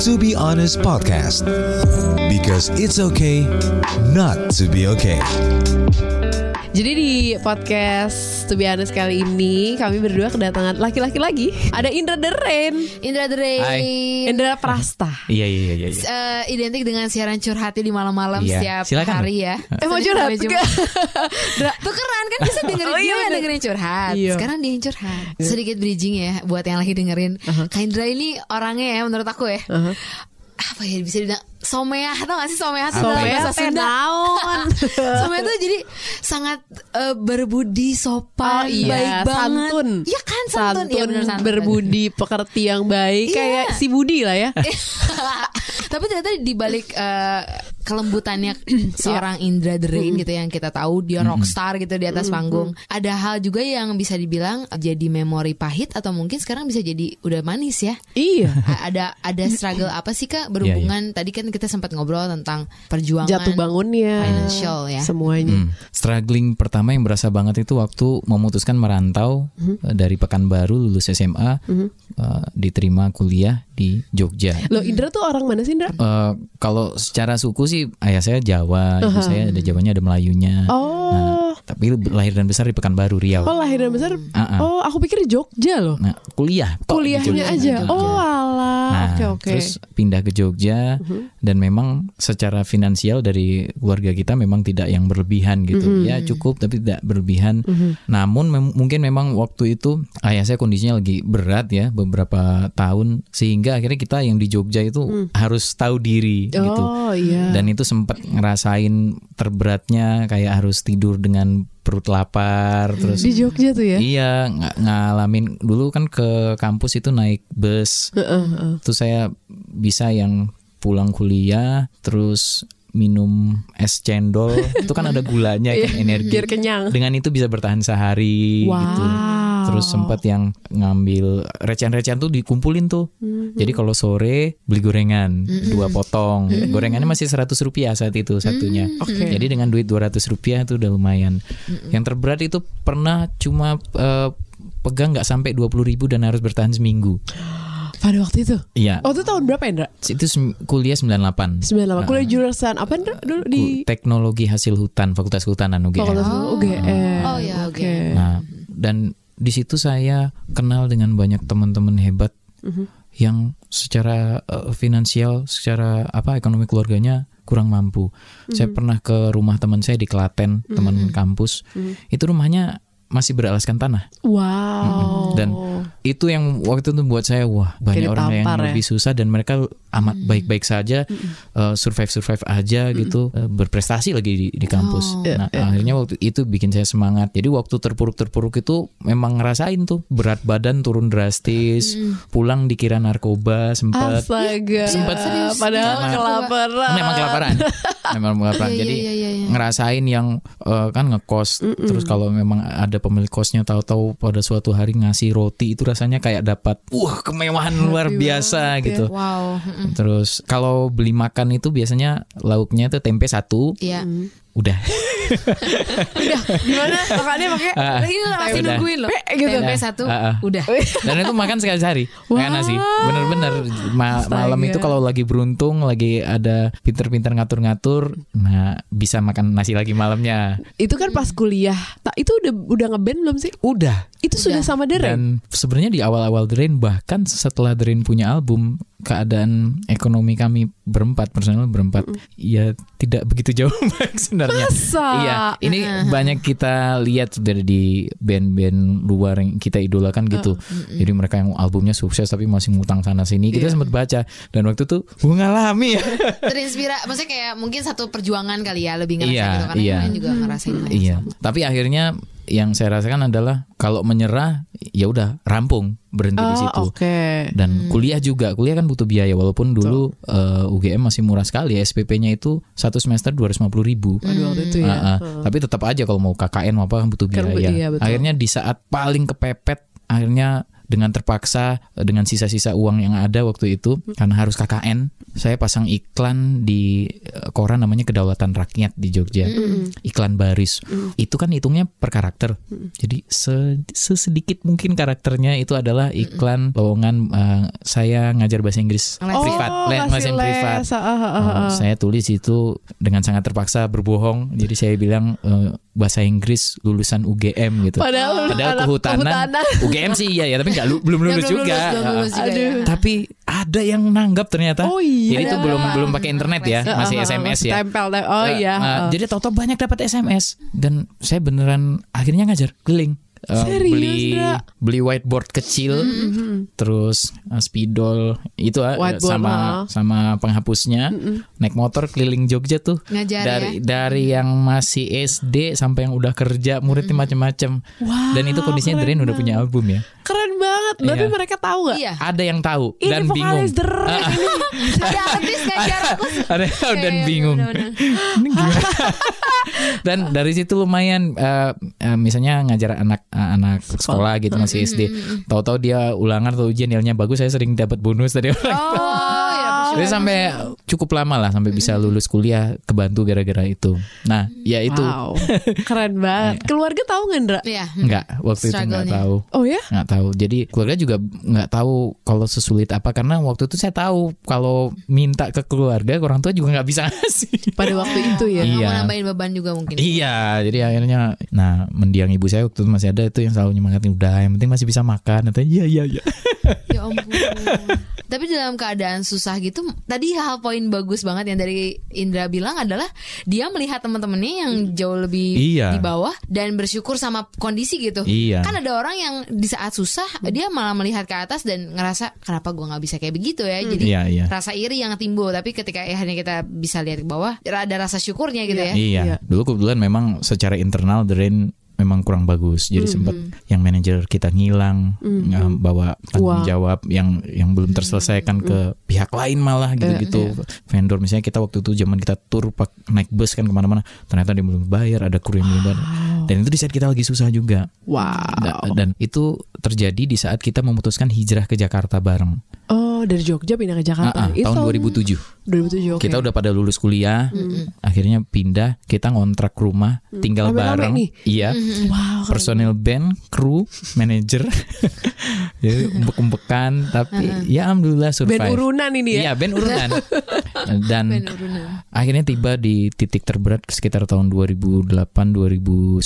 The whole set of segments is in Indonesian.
To Be Honest Podcast. Because it's okay not to be okay. Jadi di podcast To Be Honest kali ini Kami berdua kedatangan laki-laki lagi Ada Indra The Rain Indra The Rain. Hai. Indra Prasta Iya iya iya. iya. Eh, identik dengan siaran curhati di malam-malam Iya. setiap Silakan, hari ya. Eh mau curhat Jumat. Tukeran kan bisa dengerin Oh, iya, dia dengerin curhat. Iya. Sekarang dia yang curhat. Sedikit bridging ya buat yang lagi dengerin. Kak Indra ini orangnya ya menurut aku ya. Uh-huh. Apa ya bisa dibilang someah tau gak sih someah tuh dalam Someah bahasa Sunda? someah tuh jadi sangat eh, berbudi Oh, sopan iya. baik banget. Santun. Iya kan santun, Iya, bener, santun. berbudi, pekerti yang baik. Iya. Kayak si Budi lah ya. Tapi ternyata di balik eh, kelembutannya seorang Indra The Rain gitu yang kita tahu dia rockstar gitu di atas panggung. Ada hal juga yang bisa dibilang jadi memori pahit atau mungkin sekarang bisa jadi udah manis ya. Iya. Ada ada struggle apa sih Kak berhubungan? Tadi kan kita sempat ngobrol tentang perjuangan Jatuh bangunnya. financial ya. Semuanya. Hmm. Struggling pertama yang berasa banget itu waktu memutuskan merantau eh, dari Pekanbaru lulus SMA eh, diterima kuliah di Jogja. Loh Indra tuh orang mana sih Indra? Eh, kalau secara suku sih ayah saya Jawa, ibu saya ada Jawanya ada Melayunya. Oh Nah, tapi lahir dan besar di Pekanbaru Riau. Oh lahir dan besar Ah, ah. Oh aku pikir di Jogja loh Nah, kuliah. Kuliahnya Jogja. aja Oh Nah, Oke oke. terus pindah ke Jogja dan memang secara finansial dari keluarga kita memang tidak yang berlebihan gitu. Ya cukup tapi tidak berlebihan. Namun mem- mungkin memang waktu itu ayah saya kondisinya lagi berat ya beberapa tahun sehingga akhirnya kita yang di Jogja itu harus tahu diri gitu. Oh iya. Dan itu sempat ngerasain terberatnya kayak harus tidur dengan perut lapar terus Di Jogja tuh ya Iya, ng- ngalamin dulu kan ke kampus itu naik bus. Heeh, heeh. Terus saya bisa yang pulang kuliah terus minum es cendol itu kan ada gulanya kan energi. Biar kenyang Dengan itu bisa bertahan sehari Wow gitu. Terus sempat yang ngambil recehan-recehan tuh dikumpulin tuh. Mhm. Jadi kalau sore beli gorengan dua potong. Gorengannya masih 100 rupiah saat itu satunya. Mhm. Oke. Jadi dengan duit 200 rupiah itu udah lumayan. Yang terberat itu pernah cuma eh, pegang nggak sampai 20 ribu dan harus bertahan seminggu. Pada waktu itu Iya. Oh itu tahun berapa Indra? Itu sem- kuliah 98. 98 Kuliah jurusan apa Indra dulu di Teknologi hasil hutan, Fakultas Kehutanan UGM. Fakultas UGM Oh, iya, Oke UGM. Nah, dan di situ saya kenal dengan banyak teman-teman hebat Mhm. yang secara eh, finansial, secara apa ekonomi keluarganya kurang mampu. Saya Mhm. pernah ke rumah teman saya di Klaten, teman kampus. Mhm. Itu rumahnya masih beralaskan tanah. Wow Dan itu yang waktu itu buat saya wah banyak orang yang ya. lebih susah dan mereka amat baik-baik saja survive survive aja gitu eh, berprestasi lagi di, di kampus. Oh. Nah akhirnya waktu itu bikin saya semangat. Jadi waktu terpuruk-terpuruk itu memang ngerasain tuh berat badan turun drastis, pulang dikira narkoba sempat. Astaga Sempet- Serius? Padahal Gimana? kelaparan Memang kelaparan, memang kelaparan. Iya, Jadi iya, iya, iya. ngerasain yang eh, kan ngekos, terus kalau memang ada pemilik kosnya tahu-tahu pada suatu hari ngasih roti itu rasanya kayak dapat wah kemewahan luar biasa gitu. Wow. Terus kalau beli makan itu biasanya lauknya itu tempe satu, Iya. Udah. Gimana makannya pakai Ah, Ini masih udah. nungguin loh. Gitu. Tempe satu, Ah, ah. udah. Dan itu makan sekali sehari kayak nasi. Bener-bener Ma- Astaga. malam itu kalau lagi beruntung, lagi ada pinter-pinter ngatur-ngatur, nah bisa makan nasi lagi malamnya. Itu kan pas kuliah Tak itu udah udah ngeband belum sih? Udah. Itu sudah sama Deren? Dan sebenarnya di awal-awal Drain bahkan setelah Drain punya album keadaan ekonomi kami berempat personal berempat ya tidak begitu jauh baik sebenarnya. Masa? Iya, ini banyak kita lihat dari di band-band luar yang kita idolakan gitu. Jadi mereka yang albumnya sukses tapi masih ngutang sana sini. Kita sempat baca dan waktu itu gue ngalami ya. Terinspira, maksudnya kayak mungkin satu perjuangan kali ya lebih ngerasa Iya, gitu karena iya. juga ngerasain. yang Iya, sama. tapi akhirnya yang saya rasakan adalah kalau menyerah ya udah rampung berhenti di Oh, situ. Oke. Dan kuliah juga, kuliah kan butuh biaya walaupun dulu eh, UGM masih murah sekali ya SPP-nya itu satu semester 250 ribu. Waduh, waktu itu ya. Ah, ah. Tapi tetap aja kalau mau KKN mau apa kan butuh Kan biaya. iya, akhirnya di saat paling kepepet, akhirnya dengan terpaksa eh, dengan sisa-sisa uang yang ada waktu itu karena harus KKN, saya pasang iklan di eh, koran namanya Kedaulatan Rakyat di Jogja. Iklan baris. Itu kan hitungnya per karakter. Jadi se- sesedikit mungkin karakternya itu adalah iklan lowongan eh, saya ngajar bahasa Inggris Les. privat, Oh, les, bahasa privat. les. Ah, ah, ah, Oh, ah. saya tulis itu dengan sangat terpaksa berbohong. Jadi saya bilang eh, bahasa Inggris lulusan UGM gitu. Padahal Padahal anak kehutanan, kehutanan. UGM sih iya ya, tapi nggak lu- belum lulus belum juga. lulus, belum lulus juga Aduh. ya. Tapi ada yang nanggap ternyata. Oh iya. Jadi itu belum belum pakai internet ya, masih SMS ya. Tempel, tem- oh iya. jadi tau-tau banyak dapat SMS dan saya beneran akhirnya ngajar keliling. Serius, beli beli whiteboard kecil, terus eh, spidol itu Whiteboard, sama ah. sama penghapusnya, naik motor keliling Jogja tuh Ngajar dari ya? dari yang masih SD sampai yang udah kerja muridnya macam-macam. Wow, Dan itu kondisinya Drain udah punya album ya. Keren banget. Tapi Iya. mereka tahu nggak? Iya. Ada yang tahu Ini dan bingung. ini. Ada artis ngajar aku. Ada yang tahu dan Iya, bingung. Ini gimana? dan dari situ lumayan eh, misalnya ngajar anak anak sekolah gitu masih SD. Tahu-tahu dia ulangan atau ujian nilainya bagus, saya sering dapat bonus dari orang. Oh. Jadi sampai cukup lama lah sampai bisa lulus kuliah kebantu gara-gara itu. Nah, ya itu Wow. Keren banget. Keluarga tahu nggak, Ndra? Iya. enggak waktu itu enggak Struggle-nya. tahu. Oh ya? nggak tahu jadi keluarga juga nggak tahu kalau sesulit apa karena waktu itu saya tahu kalau minta ke keluarga orang tua juga nggak bisa ngasih Pada waktu itu ya. Nggak Iya. mau nambahin beban juga mungkin. iya jadi akhirnya nah mendiang ibu saya waktu itu masih ada itu yang selalu nyemangatin udah yang penting masih bisa makan atau iya iya iya Ya ampun. Tapi dalam keadaan susah gitu, tadi hal poin bagus banget yang dari Indra bilang adalah dia melihat teman-temannya yang jauh lebih Iya. di bawah dan bersyukur sama kondisi gitu. Iya. Kan ada orang yang di saat susah dia malah melihat ke atas dan ngerasa kenapa gua nggak bisa kayak begitu ya. Jadi Iya, iya. rasa iri yang timbul. Tapi ketika akhirnya kita bisa lihat ke bawah, ada rasa syukurnya gitu ya. iya Iya. dulu kebetulan memang secara internal The Rain memang kurang bagus. Jadi Hmm. sempat yang manajer kita ngilang eh, bawa tanggung jawab yang yang belum terselesaikan ke pihak lain malah gitu-gitu. vendor misalnya kita waktu itu zaman kita tur pak naik bus kan ke mana-mana ternyata dia belum bayar ada kru yang belum bayar dan itu di saat kita lagi susah juga. Wow. Da- dan itu terjadi di saat kita memutuskan hijrah ke Jakarta bareng. Oh, dari Jogja pindah ke Jakarta. Itu tahun 2007 2007 oke. kita udah pada lulus kuliah akhirnya pindah kita ngontrak rumah tinggal Rame-rame bareng. nih? iya Wow. personil band, kru, manajer, jadi umpek-umpekan, tapi ya alhamdulillah survive. Band urunan ini ya. Iya band urunan. Dan urunan. akhirnya tiba di titik terberat sekitar tahun 2008 2009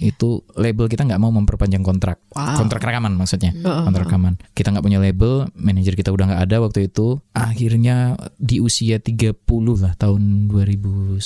itu label kita nggak mau memperpanjang kontrak, Wow. kontrak rekaman maksudnya, kontrak rekaman. Kita nggak punya label, manajer kita udah nggak ada waktu itu. Akhirnya di usia 30 lah tahun 2010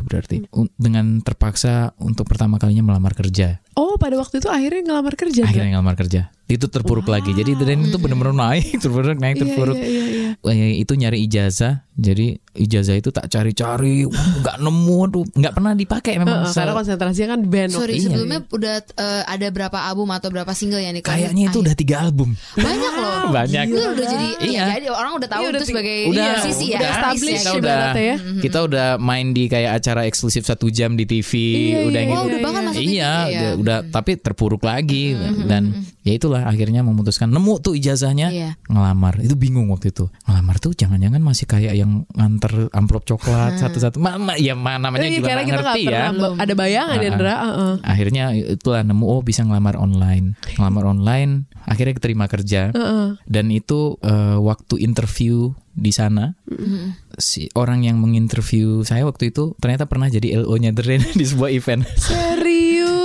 berarti Un- dengan terpaksa untuk pertama kalinya melamar kerja. Oh, pada waktu itu akhirnya ngelamar kerja. Akhirnya ngelamar kerja. Itu terpuruk lagi. Jadi dan itu benar-benar naik, terpuruk naik, Iya, terpuruk. iya, iya, iya. Eh, itu nyari ijazah. Jadi ijazah itu tak cari-cari, nggak nemu tuh, nggak pernah dipakai memang. Heeh, karena konsentrasinya kan band. Sorry, itu. sebelumnya udah eh, ada berapa album atau berapa single yang dikeluarin? Kayaknya itu Akhir- udah tiga album. banyak loh. Banyak. Itu udah jadi Iya. iya. jadi orang udah tahu Iya, udah itu sebagai udah musisi ya. udah established ya. kita udah ya. kita udah main di kayak acara eksklusif satu jam di TV Iya, udah iya, gitu Wah, udah bahkan masuk TV iya ya. Udah, udah tapi terpuruk lagi dan ya itulah akhirnya memutuskan nemu tuh ijazahnya Iya. ngelamar itu bingung waktu itu ngelamar tuh jangan-jangan masih kayak yang nganter amplop coklat satu-satu mama ya ma- namanya Iya, juga karena kita ngerti ya pernah ba- ada bayangan ya, Ah, ah. Ndra. Heeh. akhirnya itulah nemu oh bisa ngelamar online ngelamar online akhirnya keterima kerja Heeh. dan itu eh, waktu interview di sana si orang yang menginterview saya waktu itu ternyata pernah jadi LO-nya Rain di sebuah event. Serius,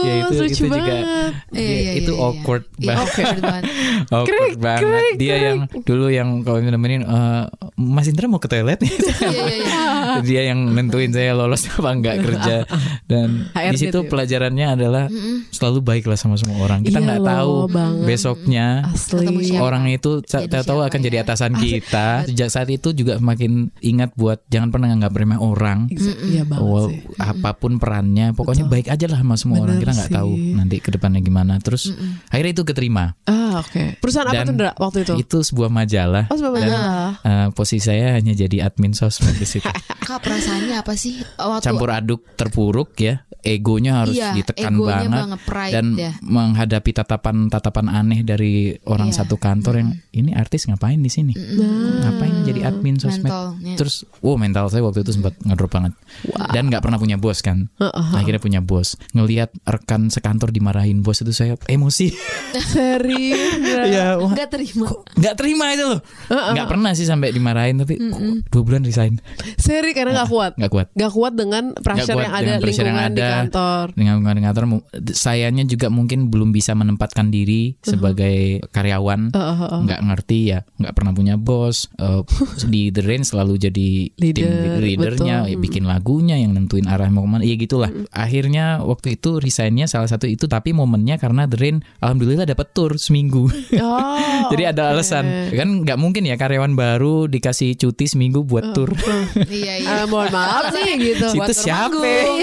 ya itu lucu itu juga banget. Iya, dia- iya, itu iya, iya. awkward Iya, banget. awkward banget. awkward Krik, banget. krik, dia yang dulu yang kalau nemenin eh, Mas Indra mau ke toilet nih. Iya, iya, iya. dia yang nentuin saya lolos apa enggak kerja dan di situ tuh. pelajarannya adalah selalu baiklah sama semua orang. Kita nggak tahu banget. besoknya Ketemu Asli. orang itu sa- Jadi tahu siapa akan jadi ya? atasan kita. Sejak saat itu juga semakin ingat buat jangan pernah nganggap remeh orang. Iya banget sih. apa pun perannya, pokoknya baik aja lah sama semua orang. Bener Kita nggak tahu nanti ke depannya gimana. Terus akhirnya itu keterima. Ah, oke. Perusahaan apa Dan tuh, Ndra, waktu itu? Itu sebuah majalah. Oh, sebuah Dan, majalah. eh, posisi saya hanya jadi admin sosmed di situ. Kak perasaannya apa sih waktu Campur aduk terpuruk ya. Egonya harus Iya, ditekan egonya banget banget, pride dan ya. menghadapi tatapan-tatapan aneh dari orang Iya. satu kantor yang ini artis ngapain di sini? Ngapain jadi admin sosmed? Mentalnya. Terus, wow mental saya waktu itu sempat ngedrop banget. Dan nggak pernah punya bos kan. Akhirnya punya bos. Ngelihat rekan sekantor dimarahin bos itu saya emosi. Serius. Ya, Nggak terima. nggak terima itu loh. Nggak pernah sih sampai dimarahin tapi kok dua bulan resign. Seri karena nggak kuat. Nggak kuat. Nggak kuat dengan pressure kuat yang ada pressure yang lingkungan di kantor. dengan lingkungan kantor mu- sayanya juga mungkin belum bisa menempatkan diri sebagai karyawan Uh-huh. nggak ngerti ya nggak pernah punya bos eh, di The Rain selalu jadi tim Leader, leadernya betul. ya, bikin lagunya yang nentuin arah mau ke mana ya gitulah akhirnya waktu itu resignnya salah satu itu tapi momennya karena The Rain alhamdulillah dapat tour seminggu Oh, jadi ada oke. alasan kan nggak mungkin ya karyawan baru dikasih cuti seminggu buat tour Iya iya. Eh, mohon maaf nih gitu. itu Buat siapa bermanggung.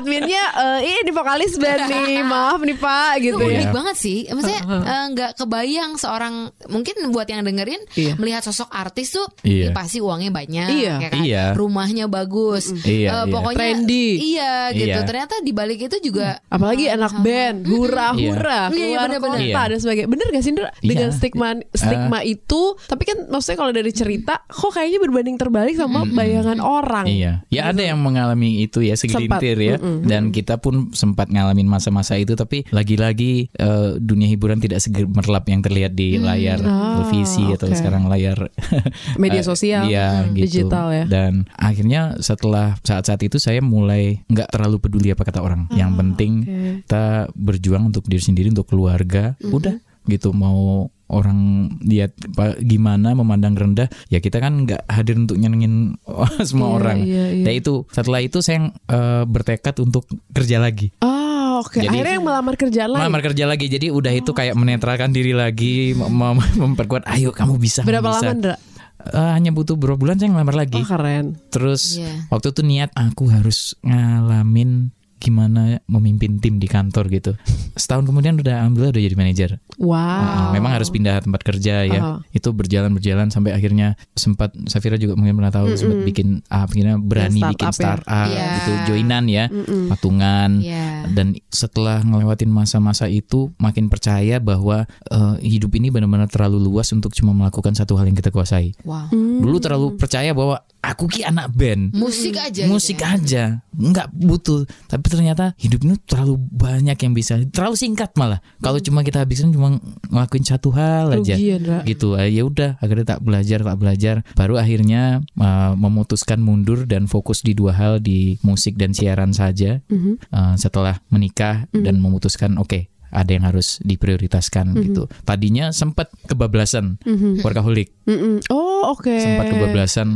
Adminnya eh ini vokalis band nih. Maaf nih Pak gitu Itu ya. unik banget sih. Maksudnya eh, nggak kebayang seorang mungkin buat yang dengerin Iya. melihat sosok artis tuh Iya. ya pasti uangnya banyak, Iya. ya kan? Iya. Rumahnya bagus, Iya, Eh, iya. pokoknya Trendy. Iya gitu. Iya. Ternyata di balik itu juga Apalagi anak band, hura Iya. hura, Iya, keluar bener-bener. kota Iya. dan sebagainya. Bener gak sih Indra? Dengan Iya. stigma stigma itu, tapi kan maksudnya kalau dari cerita, kok kayaknya berbanding terbalik sama bayangan orang. Iya, ya ada yang mengalami itu ya segelintir Sempat. Ya, dan kita pun sempat ngalamin masa-masa itu. Tapi lagi-lagi eh, dunia hiburan tidak segemerlap yang terlihat di layar Ah, televisi atau oke. sekarang layar Media sosial, iya, Hmm, gitu. digital ya. Dan akhirnya setelah saat-saat itu saya mulai nggak terlalu peduli apa kata orang. yang penting oke. kita berjuang untuk diri sendiri, untuk keluarga. Udah gitu mau orang lihat gimana memandang rendah ya kita kan nggak hadir untuk nyenengin semua Iya, orang iya, iya. Ya itu setelah itu saya eh, bertekad untuk kerja lagi Ah, oke. Jadi- Akhirnya yang melamar kerjaan lain. melamar kerja lagi jadi udah itu kayak menetralkan diri lagi mem- mem- memperkuat ayo kamu bisa kamu Berapa bisa. lama, Indra? Eh, hanya butuh beberapa bulan saya ngelamar lagi Oh, keren. terus Iya. waktu itu niat aku harus ngalamin gimana memimpin tim di kantor gitu setahun kemudian udah alhamdulillah udah jadi manajer Wow. Uh, memang harus pindah tempat kerja ya. Ah. Itu berjalan berjalan sampai akhirnya sempat Safira juga mungkin pernah tahu sempat bikin ah, akhirnya berani Ya, bikin startup ya. startup Iya. gitu joinan ya, patungan. Iya. Dan setelah ngelewatin masa-masa itu makin percaya bahwa eh, hidup ini benar-benar terlalu luas untuk cuma melakukan satu hal yang kita kuasai. wow. Dulu terlalu percaya bahwa aku ki anak band. Musik aja. musik gitu ya. aja. Nggak butuh. Tapi ternyata hidup ini terlalu banyak yang bisa. Terlalu singkat malah. Kalau cuma kita habiskan cuma ngelakuin satu hal aja. Rugi ya, gitu. Eh, ya udah. Akhirnya tak belajar tak belajar. Baru akhirnya uh, memutuskan mundur dan fokus di dua hal di musik dan siaran saja. Mhm. Uh, setelah menikah dan memutuskan oke ada yang harus diprioritaskan Mhm. gitu. Tadinya sempat kebablasan workaholic. Mm-mm. Oh, oke. sempat kebablasan.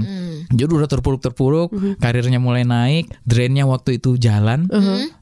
Jadi udah terpuruk-terpuruk Mhm. karirnya mulai naik drainnya waktu itu jalan.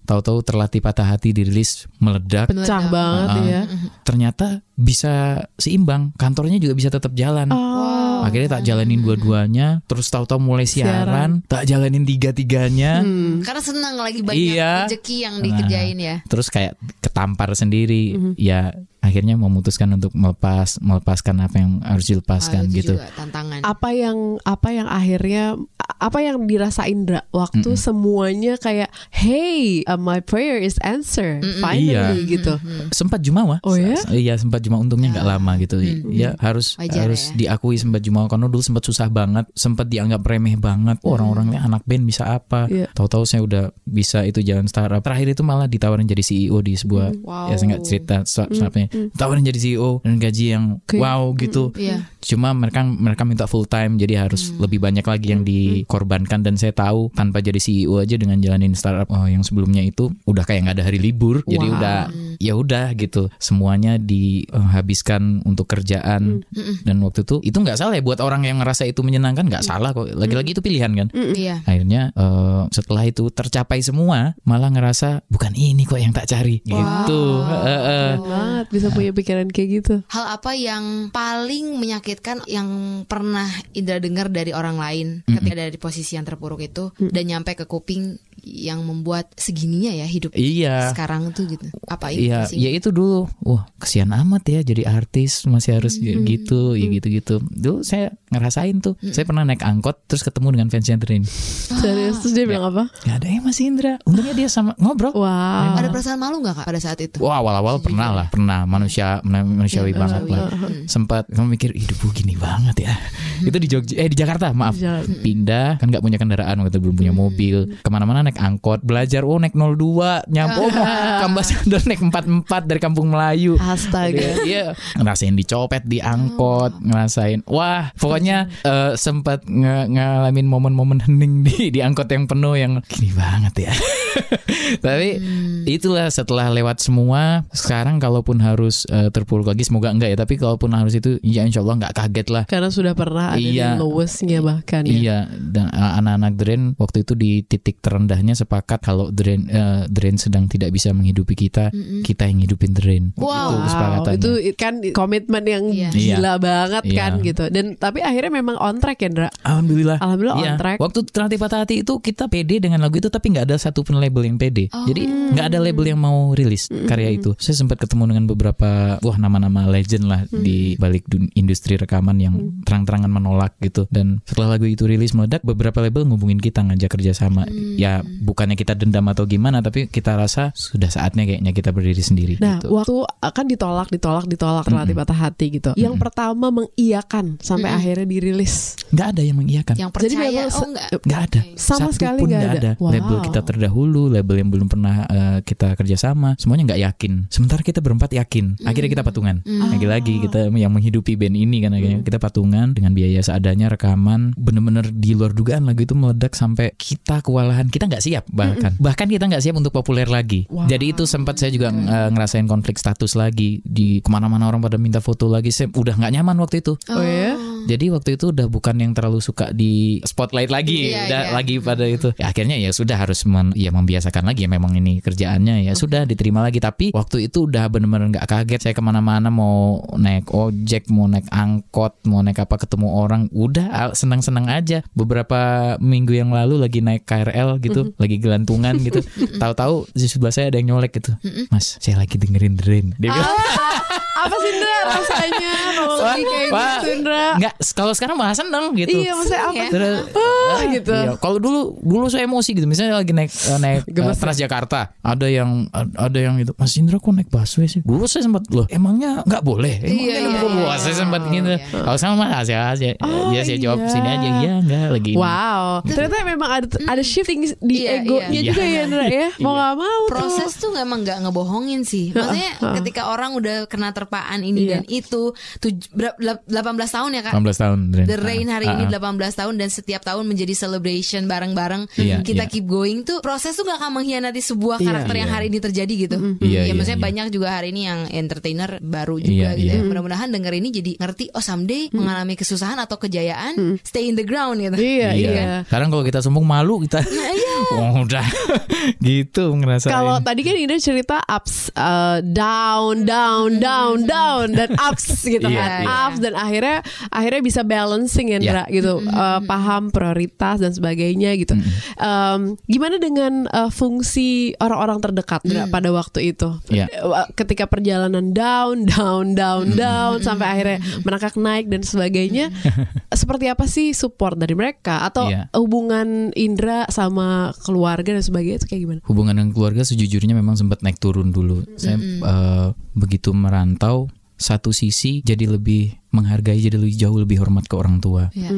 Tahu-tahu terlatih patah hati dirilis meledak. Pecah banget Ah, ya. ternyata bisa seimbang kantornya juga bisa tetap jalan. Oh. Akhirnya tak jalanin dua-duanya terus tahu-tahu mulai siaran, tak jalanin tiga-tiganya Hmm. Karena senang lagi banyak Iya. rezeki yang dikerjain ya. terus kayak ketampar sendiri Mhm. ya akhirnya memutuskan untuk melepas melepaskan apa yang harus dilepaskan Ah, itu gitu. juga tantangan. apa yang apa yang akhirnya apa yang dirasain Indra waktu semuanya kayak hey uh, my prayer is answer finally Iya. gitu. Sempat jumawa. Oh ya? S- iya sempat jumawa. Untungnya nggak lama gitu. Ya harus Wajar harus ya. diakui sempat jumawa. Karena dulu sempat susah banget sempat dianggap remeh banget. Oh, orang-orangnya anak band bisa apa? Iya. tahu-tahu saya udah bisa itu jalan startup. Terakhir itu malah ditawarin jadi CEO di sebuah Wow. ya saya nggak cerita startup startupnya tawarin jadi CEO dan gaji yang Oke. wow gitu Iya. cuma mereka mereka minta full time jadi harus lebih banyak lagi yang dikorbankan dan saya tahu tanpa jadi CEO aja dengan jalanin startup oh, yang sebelumnya itu udah kayak nggak ada hari libur jadi Wow. udah ya udah gitu semuanya dihabiskan untuk kerjaan. Dan waktu itu itu nggak salah ya buat orang yang ngerasa itu menyenangkan nggak salah kok. Lagi-lagi itu pilihan kan. Iya. akhirnya eh, setelah itu tercapai semua malah ngerasa bukan ini kok yang tak cari. Gitu. Eh, eh. Keren banget bisa punya pikiran kayak gitu. Hal apa yang paling menyakitkan yang pernah Indra dengar dari orang lain ketika ada di posisi yang terpuruk itu dan nyampe ke kuping yang membuat segininya ya hidup Iya. sekarang tuh gitu? Apa Iya, sih? ya itu dulu. Wah, kesian amat ya jadi artis masih harus gitu, ya gitu-gitu. Dulu saya ngerasain tuh. Saya pernah naik angkot terus ketemu dengan fansnya Drain. Serius terus dia bilang apa? Gak ada ya Mas Indra. Untungnya dia sama ngobrol. Wow. Ada perasaan malu nggak kak pada saat itu? Wah awal-awal pernah lah, pernah manusia manusiawi Iya, banget lah. Sempat kamu mikir hidup gue gini banget ya. Itu di Jogja, eh di Jakarta maaf. Di Jakarta. Pindah kan nggak punya kendaraan waktu itu belum punya mobil. Ke mana-mana naik angkot, belajar oh naik 02 nyampe oh ke Ambasador naik 44 dari Kampung Melayu. Astaga. Iya, ngerasain dicopet di angkot, ngerasain wah, pokoknya eh, sempat nge- ngalamin momen-momen hening di di angkot yang penuh yang gini banget ya. Tapi itulah setelah lewat semua, sekarang kalaupun harus eh, terpuruk lagi, semoga enggak ya. Tapi kalaupun harus itu, ya insya Allah nggak kaget lah. Karena sudah pernah ada Iya. di lowestnya bahkan ya. Iya, dan uh, anak-anak Drain waktu itu di titik terendahnya sepakat kalau Drain uh, Drain sedang tidak bisa menghidupi kita, kita yang hidupin Drain. Wow. Itu kesepakatannya. itu kan komitmen yang Iya. gila banget Iya. kan gitu. Dan tapi akhirnya memang on track ya, Ndra. Alhamdulillah. Alhamdulillah Iya. on track. Waktu Terlatih Patah Hati itu kita pede dengan lagu itu tapi nggak ada satupun label yang pede. Jadi nggak ada label yang mau rilis karya itu. Saya sempat ketemu dengan beberapa wah nama-nama legend lah di balik dun- industri rekaman yang terang-terangan menolak gitu. Dan setelah lagu itu rilis meledak, beberapa label ngubungin kita ngajak kerjasama. Ya bukannya kita dendam atau gimana, tapi kita rasa sudah saatnya kayaknya kita berdiri sendiri. Nah, gitu. waktu akan ditolak, ditolak, ditolak terlatih patah hati gitu. Yang pertama mengiyakan sampai akhirnya dirilis. nggak ada yang mengiyakan. Yang Jadi percaya? memang oh enggak. nggak ada Sama Satu sekali nggak nggak ada. Wow. label kita terdahulu label yang belum pernah eh, kita kerjasama semuanya nggak yakin sementara kita berempat yakin akhirnya kita patungan lagi-lagi kita yang menghidupi band ini kan akhirnya kita patungan dengan biaya seadanya rekaman bener-bener di luar dugaan lagu itu meledak sampai kita kewalahan kita nggak siap bahkan. Bahkan kita nggak siap untuk populer lagi. Wow. jadi itu sempat saya juga eh, ngerasain konflik status lagi. Di ke mana-mana orang pada minta foto lagi. Saya udah nggak nyaman waktu itu. Oh ya? Jadi waktu itu udah bukan yang terlalu suka di spotlight lagi, Iya, udah iya. lagi pada itu. Ya, akhirnya ya sudah harus men- ya membiasakan lagi ya memang ini kerjaannya ya sudah diterima lagi. Tapi waktu itu udah bener-bener nggak kaget. Saya ke mana-mana mau naik ojek, mau naik angkot, mau naik apa ketemu orang, udah ah, senang-senang aja. Beberapa minggu yang lalu lagi naik KRL gitu, lagi gelantungan gitu. Tahu-tahu di sebelah saya ada yang nyolek gitu. Mas, saya lagi dengerin Drain. Dia bilang, Apa sih Ndra rasanya kalau lagi kayak wah, gitu Ndra? nggak kalau sekarang malah seneng gitu. Iya, maksudnya apa? Ya. Terus, Ah, ah, gitu. iya. Kalau dulu dulu saya emosi gitu. Misalnya lagi naik eh, naik ya? Transjakarta, ada yang ada yang itu. Mas Indra kok naik busway sih? Dulu saya sempat loh, emangnya nggak boleh? Emangnya Iya, nggak iya, iya. Wah, saya sempat gitu. iya. Kalau sama mas Asia Asia, Oh, ya saya jawab iya. sini aja. Iya enggak lagi. ini. Wow, ternyata memang ada ada shifting di Iya, egonya iya. juga ya Ndra ya. Mau Iya. nggak mau proses tuh emang nggak ngebohongin sih. Maksudnya ketika orang udah kena terpaan ini Iya. dan itu tuj- berap- delap- 18 tahun ya kak. 18 tahun. Dren. The Rain hari Ah, ini ah. 18 tahun dan setiap tahun menjadi celebration bareng-bareng. Iya, kita iya. keep going tuh proses tuh gak akan mengkhianati sebuah Iya. karakter yang Iya. hari ini terjadi gitu. Iya, ya iya, maksudnya iya. banyak juga hari ini yang entertainer baru juga Iya, gitu. iya. ya. Mudah-mudahan denger ini jadi ngerti oh someday mengalami kesusahan atau kejayaan stay in the ground gitu. Iya, iya. Sekarang kalau kita sombong malu kita. oh, udah gitu ngerasain. Kalau tadi kan Ida cerita ups, uh, down, down, down, down, dan ups gitu Iya, kan, iya. ups dan akhirnya akhirnya bisa balancing ya, Ndra, gitu, Uh, paham prioritas dan sebagainya gitu. Um, gimana dengan uh, fungsi orang-orang terdekat Ndra, pada waktu itu? Iya. Uh, Ketika perjalanan down, down, down, down sampai akhirnya menangkak naik dan sebagainya, seperti apa sih support dari mereka atau Iya. hubungan Indra sama keluarga dan sebagainya itu kayak gimana? hubungan dengan keluarga sejujurnya memang sempat naik turun dulu. Saya eh, begitu merantau satu sisi jadi lebih menghargai jadi lebih jauh lebih hormat ke orang tua. Iya.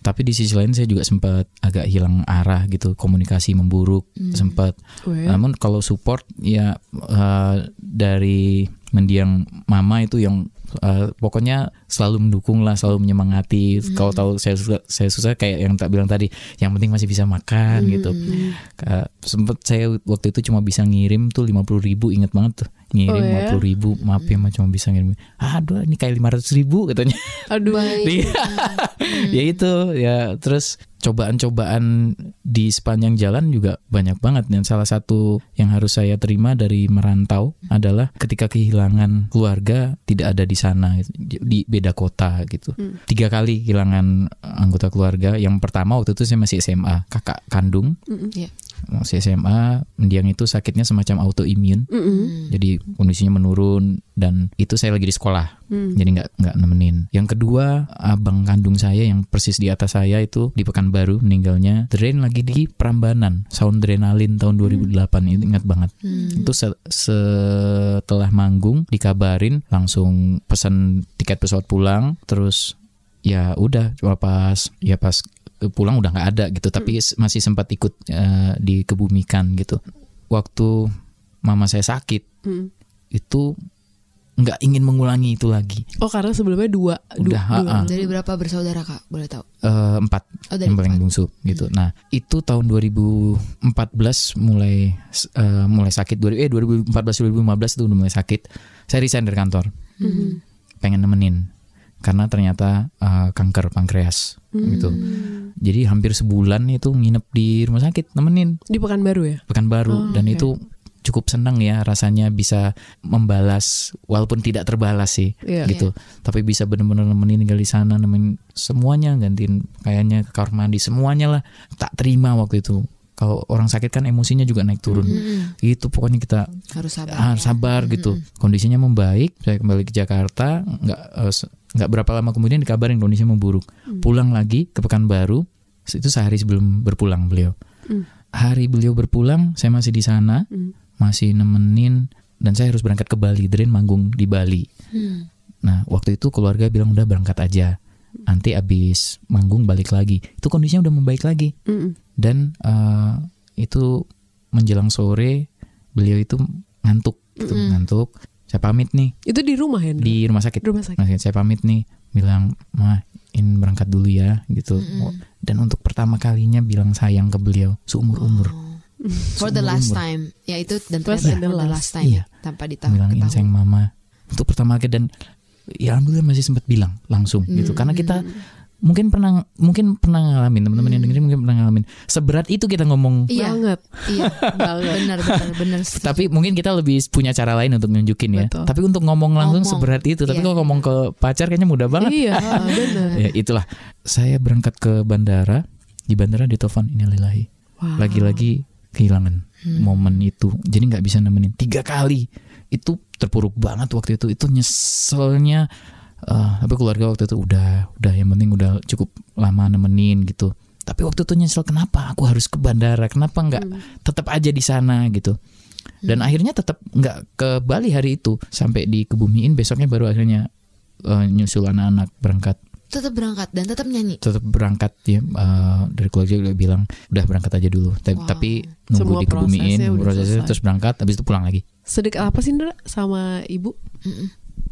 Tapi di sisi lain saya juga sempat agak hilang arah gitu, komunikasi memburuk sempat. Oh ya? Namun kalau support ya eh, dari mendiang mama itu yang eh, pokoknya selalu mendukung lah, selalu menyemangati. Kalau tahu saya susah, saya susah kayak yang tak bilang tadi, yang penting masih bisa makan gitu. Ka- Sempet saya waktu itu cuma bisa ngirim tuh 50.000 ribu, inget banget tuh ngirim Oh, ya? 50.000 ribu, maaf ya mah cuma bisa ngirim. Aduh ini kayak 500.000 ribu katanya. Aduh. Iya. ya itu ya terus cobaan-cobaan di sepanjang jalan juga banyak banget dan salah satu yang harus saya terima dari merantau adalah ketika kehilangan keluarga tidak ada di sana gitu, di di beda kota gitu. Tiga kali kehilangan anggota keluarga. Yang pertama waktu itu saya masih SMA kakak kandung. Iya. Masih SMA mendiang itu sakitnya semacam autoimun Mm-mm. jadi kondisinya menurun dan itu saya lagi di sekolah. Hmm. jadi nggak nggak nemenin. Yang kedua abang kandung saya yang persis di atas saya itu di Pekanbaru meninggalnya Drain lagi di Prambanan. Soundrenalin tahun 2008 itu ingat banget. Itu se- setelah manggung dikabarin langsung pesan tiket pesawat pulang. Terus ya udah cuma pas ya pas pulang udah nggak ada gitu tapi s- masih sempat ikut eh, dikebumikan gitu waktu mama saya sakit Hmm. itu nggak ingin mengulangi itu lagi Oh karena sebelumnya dua, du- Udah, dua. ha-ha. Dari berapa bersaudara kak? Boleh tahu? Eh, empat Oh, dari yang paling empat. bungsu gitu nah itu tahun 2014 mulai eh, mulai sakit Dua- eh 2014 2015 itu udah mulai sakit saya resign dari kantor Mhm. pengen nemenin karena ternyata eh, kanker pankreas gitu. Jadi hampir sebulan itu nginep di rumah sakit nemenin. Di Pekanbaru ya? Pekanbaru. Oh, dan oke. itu cukup senang ya rasanya bisa membalas walaupun tidak terbalas sih Iya. gitu. Tapi bisa benar-benar nemenin tinggal di sana nemenin semuanya gantiin kayaknya ke kamar mandi semuanya lah. Tak terima waktu itu kalau orang sakit kan emosinya juga naik turun itu pokoknya kita Harus sabar. ah, ya. sabar gitu kondisinya membaik saya kembali ke Jakarta nggak eh, nggak berapa lama kemudian dikabarin kondisinya memburuk pulang lagi ke Pekanbaru itu sehari sebelum berpulang beliau Hmm. hari beliau berpulang saya masih di sana Hmm. masih nemenin dan saya harus berangkat ke Bali Drain manggung di Bali Hmm. nah waktu itu keluarga bilang udah berangkat aja nanti abis manggung balik lagi itu kondisinya udah membaik lagi Mm-mm. dan eh, itu menjelang sore beliau itu ngantuk gitu ngantuk saya pamit nih Itu di rumah ya? Di rumah sakit rumah sakit. Nah, saya pamit nih bilang mah in berangkat dulu ya gitu dan untuk pertama kalinya bilang sayang ke beliau seumur umur For the last Seumur-umur. time. Ya itu dan Was ternyata the last. time. Iya. Tanpa ditahu. bilang in sayang mama untuk pertama kali dan ya alhamdulillah masih sempat bilang langsung gitu karena kita mungkin pernah mungkin pernah ngalamin teman-teman yang dengerin mungkin pernah ngalamin seberat itu kita ngomong Iya. Banget. Iya. Banget. Benar benar benar. tapi mungkin kita lebih punya cara lain untuk nunjukin ya Betul. tapi untuk ngomong langsung Ngomong. seberat itu tapi Iya. kalau ngomong ke pacar kayaknya mudah banget Iya, benar. ya itulah saya berangkat ke bandara di bandara ditelepon ini lillahi Wow. lagi-lagi kehilangan momen itu jadi nggak bisa nemenin tiga kali itu terpuruk banget waktu itu. Itu nyeselnya eh, tapi keluarga waktu itu udah udah yang penting udah cukup lama nemenin gitu. Tapi waktu itu nyesel kenapa aku harus ke bandara? Kenapa nggak tetap aja di sana? gitu. Dan akhirnya tetap nggak ke Bali hari itu sampai di kebumiin. Besoknya baru akhirnya eh, nyusul anak-anak berangkat. Tetap berangkat dan tetap nyanyi. tetap berangkat ya eh, dari keluarga udah bilang udah berangkat aja dulu. Tapi, Wow. tapi nunggu Semua di kebumiin prosesnya prosesnya terus berangkat habis itu pulang lagi Sedekat apa sih Ndra? Sama ibu?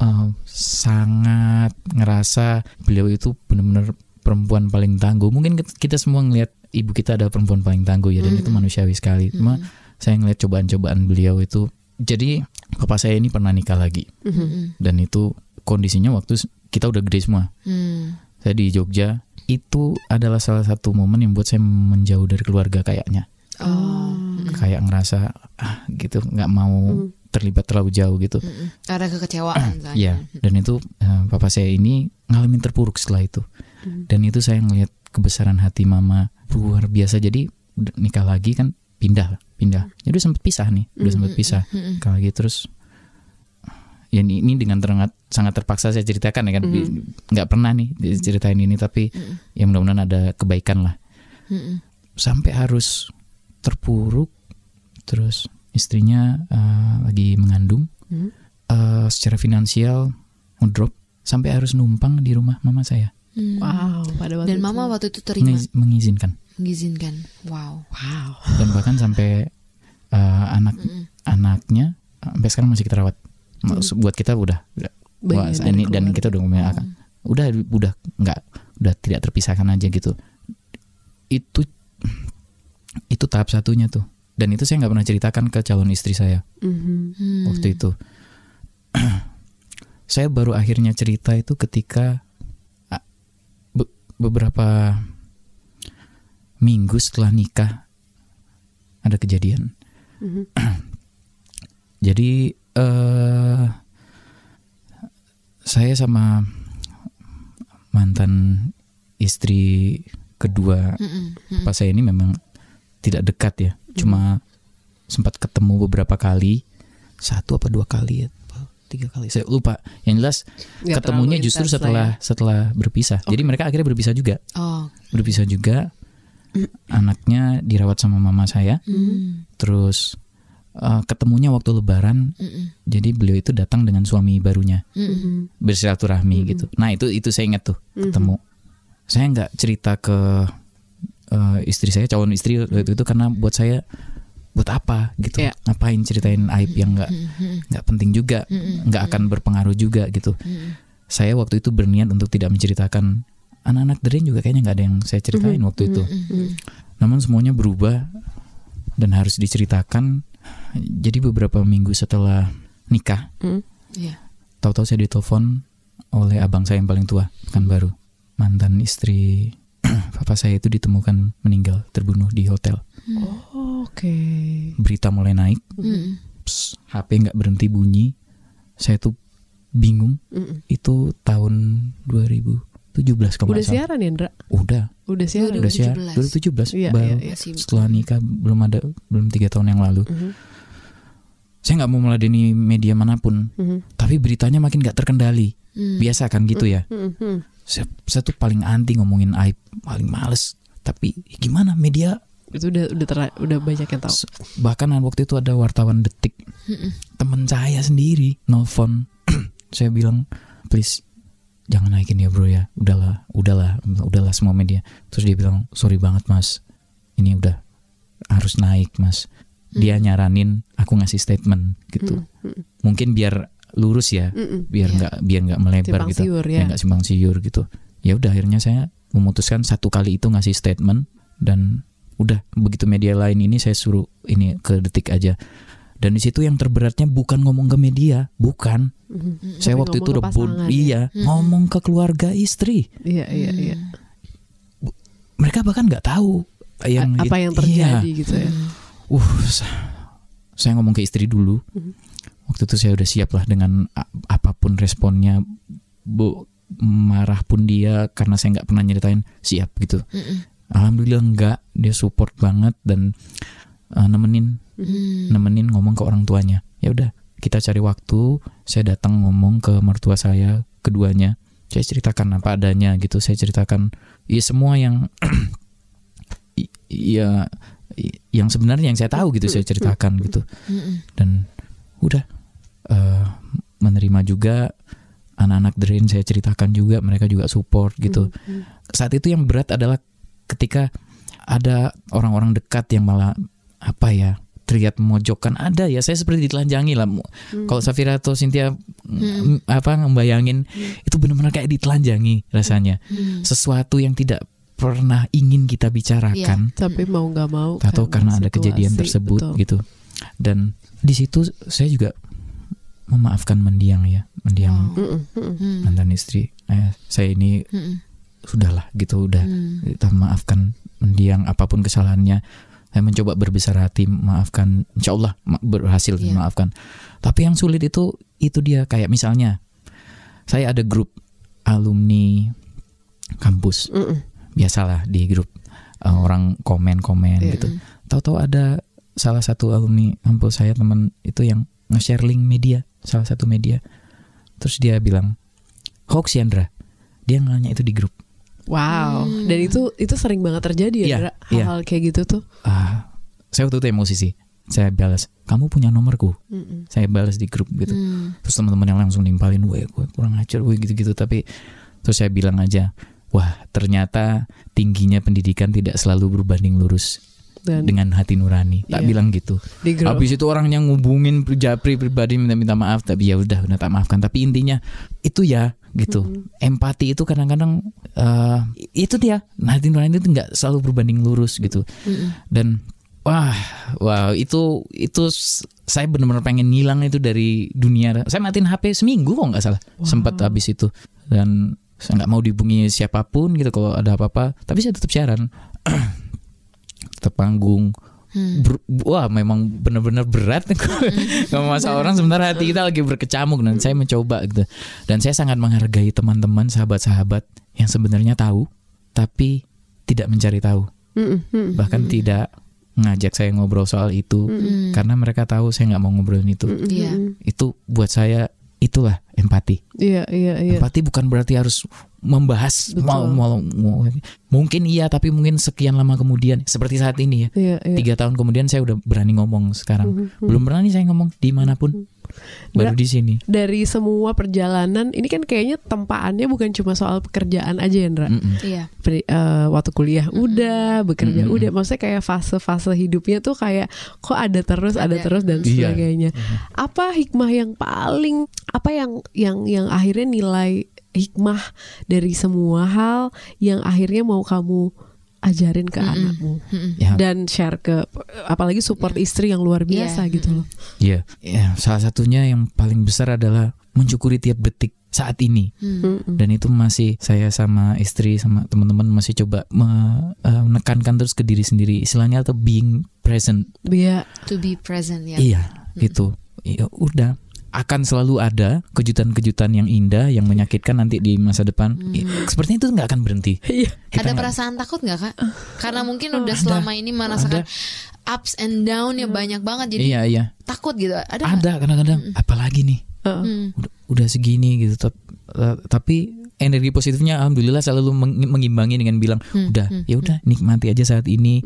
Eh, sangat ngerasa beliau itu benar-benar perempuan paling tangguh. Mungkin kita semua ngelihat ibu kita adalah perempuan paling tangguh ya dan itu manusiawi sekali. Cuma saya ngelihat cobaan-cobaan beliau itu jadi papa saya ini pernah nikah lagi. Mm-mm. dan itu kondisinya waktu kita udah gede semua. Hmm. saya di Jogja itu adalah salah satu momen yang buat saya menjauh dari keluarga kayaknya Oh. kayak ngerasa ah gitu nggak mau terlibat terlalu jauh gitu. Mm-mm. Karena kekecewaan. Iya dan itu eh, papa saya ini ngalamin terpuruk setelah itu. Dan itu saya ngelihat kebesaran hati mama luar biasa. Jadi nikah lagi kan pindah pindah. Jadi udah sempet pisah nih udah sempet pisah. kalau lagi terus ya ini, ini dengan terangat sangat terpaksa saya ceritakan ya kan. Nggak pernah nih diceritain ini tapi ya mudah-mudahan ada kebaikan lah. Mm-mm. sampai harus terpuruk terus istrinya eh, lagi mengandung Hmm. Eh, secara finansial ngedrop sampai harus numpang di rumah mama saya Hmm. Wow, pada waktu Dan itu. mama waktu itu terima Mengiz- mengizinkan mengizinkan. Wow. Wow. dan bahkan sampai eh, anak anaknya eh, sampai sekarang masih kita rawat Maksud- buat kita udah, udah wah, ini dan kita udah ngomongin akan udah udah nggak udah tidak terpisahkan aja gitu itu itu tahap satunya tuh dan itu saya nggak pernah ceritakan ke calon istri saya Mhm. Hmm. waktu itu saya baru akhirnya cerita itu ketika be- beberapa minggu setelah nikah ada kejadian Mhm. jadi eh saya sama mantan istri kedua Mm-mm. Bapak saya ini memang tidak dekat ya. Cuma sempat ketemu beberapa kali. Satu apa dua kali ya? Tiga kali? Saya lupa. Yang jelas Nggak ketemunya justru intens lah setelah setelah berpisah. Jadi mereka akhirnya berpisah juga. Oh. berpisah juga. Anaknya dirawat sama mama saya. Hmm. terus eh, ketemunya waktu lebaran. Mm-mm. jadi beliau itu datang dengan suami barunya. Mm-mm. bersilaturahmi gitu. Nah itu itu saya ingat tuh ketemu. Saya nggak cerita ke eh, istri saya calon istri waktu itu karena buat saya buat apa gitu? Iya. ngapain ceritain aib yang nggak nggak penting juga nggak akan berpengaruh juga gitu. Saya waktu itu berniat untuk tidak menceritakan. Anak-anak Deren juga kayaknya nggak ada yang saya ceritain waktu itu. Namun semuanya berubah dan harus diceritakan. Jadi beberapa minggu setelah nikah Iya. tahu-tahu saya ditelepon oleh abang saya yang paling tua kan baru mantan istri papa saya itu ditemukan meninggal terbunuh di hotel Oke. berita mulai naik Mm-mm. Pss, HP nggak berhenti bunyi saya tuh bingung Mm-mm. itu tahun 2017 kalau Udah siaran ya, Ndra? udah Udah siaran. udah siar 2017. 2017 Iya, baru iya, iya. Setelah nikah belum ada belum tiga tahun yang lalu Mhm. saya nggak mau meladeni media mana pun Mhm. tapi beritanya makin nggak terkendali Mm. biasa kan gitu ya Mhm. Saya, saya tuh paling anti ngomongin aib paling males. Tapi gimana media Itu udah udah ter- udah banyak yang tahu. Bahkan waktu itu ada wartawan detik. Temen saya sendiri nelfon. Saya bilang please jangan naikin ya bro ya. Udahlah udahlah udahlah semua media. Terus dia bilang sorry banget mas. Ini udah harus naik mas. Dia nyaranin aku ngasih statement gitu. Mungkin biar lurus ya Mm-mm. biar Iya. nggak biar nggak melebar Simpang gitu siur, ya nggak simpang siur gitu ya udah akhirnya saya memutuskan satu kali itu ngasih statement dan udah begitu media lain ini saya suruh ini ke detik aja dan di situ yang terberatnya bukan ngomong ke media bukan Mhm. saya Tapi waktu itu pasangan, ya. iya ngomong ke keluarga istri Iya, iya, iya. mereka bahkan nggak tahu yang A- apa yang iya. terjadi gitu ya. uh sa- saya ngomong ke istri dulu Mhm. Waktu itu saya udah siap lah dengan apa pun responnya. Bu marah pun dia karena saya nggak pernah nyeritain siap gitu. Mm-mm. alhamdulillah enggak dia support banget dan uh, nemenin. Mm. nemenin ngomong ke orang tuanya. Ya udah kita cari waktu saya datang ngomong ke mertua saya keduanya. Saya ceritakan apa adanya gitu saya ceritakan ya semua yang ya yang sebenarnya yang saya tahu gitu saya ceritakan gitu. Dan udah eh, menerima juga anak-anak Drain saya ceritakan juga mereka juga support gitu. Saat itu yang berat adalah ketika ada orang-orang dekat yang malah apa ya terlihat memojokkan ada ya saya seperti ditelanjangi lah. Mu- kalau Safira atau Cynthia mm, apa ngebayangin itu benar-benar kayak ditelanjangi rasanya. Mm. sesuatu yang tidak pernah ingin kita bicarakan. Tapi mau nggak mau. atau karena ada situasi, kejadian tersebut betul. gitu. Dan di situ saya juga memaafkan mendiang ya mendiang Mm-mm, mm-mm. Mm. mantan istri eh, saya ini Mm-mm. sudahlah gitu udah Mm. kita maafkan mendiang apa pun kesalahannya saya mencoba berbesar hati maafkan insya Allah ma- berhasil Iya. memaafkan tapi yang sulit itu itu dia kayak misalnya saya ada grup alumni kampus Mm-mm. biasalah di grup uh, orang komen-komen Iya. gitu tahu-tahu ada salah satu alumni kampus saya teman itu yang nge-share link media salah satu media terus dia bilang hoax ya Andra dia nanya itu di grup Wow. Dan itu itu sering banget terjadi ya, Iya, iya. hal-hal kayak gitu tuh. ah saya waktu itu emosi sih saya balas kamu punya nomorku Mm-mm. saya balas di grup gitu Mm. terus teman-teman yang langsung nimpalin gue gue kurang ajar gue gitu-gitu tapi terus saya bilang aja wah ternyata tingginya pendidikan tidak selalu berbanding lurus Dan dengan hati nurani. Tak Iya. bilang gitu. Habis itu orang yang ngubungin japri pribadi minta-minta maaf tapi ya udah udah tak maafkan. Tapi intinya itu ya gitu. Empati itu kadang-kadang eh, itu dia. Hati nurani itu nggak selalu berbanding lurus gitu. Mm-mm. dan wah wow itu itu saya benar-benar pengen ngilang itu dari dunia. Saya matiin HP seminggu kok nggak salah. Sempat habis itu. Dan saya nggak mau dihubungi siapa pun gitu kalau ada apa-apa. Tapi saya tetap siaran tetap panggung. Hmm. Ber- wah memang benar-benar berat nggak masa orang. Sebenarnya hati kita lagi berkecamuk dan saya mencoba gitu. Dan saya sangat menghargai teman-teman sahabat-sahabat yang sebenarnya tahu tapi tidak mencari tahu. Bahkan tidak ngajak saya ngobrol soal itu. Karena mereka tahu saya nggak mau ngobrolin itu. Iya. Itu buat saya itulah empati. Iya, iya, iya. Empati bukan berarti harus membahas Betul. mau, mau, mau- mungkin iya tapi mungkin sekian lama kemudian seperti saat ini ya. Iya, iya. Tiga tahun kemudian saya udah berani ngomong sekarang. Belum pernah nih saya ngomong di mana pun. Baru di sini. Dari semua perjalanan ini kan kayaknya tempaannya bukan cuma soal pekerjaan aja ya, Ndra. Mm-mm. Iya. Pri- eh, waktu kuliah udah, bekerja udah. Maksudnya kayak fase-fase hidupnya tuh kayak kok ada terus, ada, Ada. terus dan Iya. sebagainya. Apa hikmah yang paling apa yang yang yang akhirnya nilai hikmah dari semua hal yang akhirnya mau kamu ajarin ke anakmu Ya, dan share ke apalagi support istri yang luar biasa Iya. gitu loh. Iya, ya, salah satunya yang paling besar adalah mensyukuri tiap detik saat ini. Mm-mm. Dan itu masih saya sama istri sama teman-teman masih coba me- eh, menekankan terus ke diri sendiri. Istilahnya atau being present. Iya. To be present ya. Iya, gitu. Ya udah akan selalu ada kejutan-kejutan yang indah yang menyakitkan nanti di masa depan. Ya, Sepertinya itu nggak akan berhenti. Iya. Ada nggak- perasaan takut nggak kak? Karena mungkin udah selama ini merasakan ups and down ya banyak banget jadi Iya, iya. takut gitu. Ada? Ada kadang-kadang apalagi nih Heeh. Hmm. udah, udah segini gitu eh, tapi energi positifnya alhamdulillah selalu meng- mengimbangi dengan bilang udah ya udah nikmati aja saat ini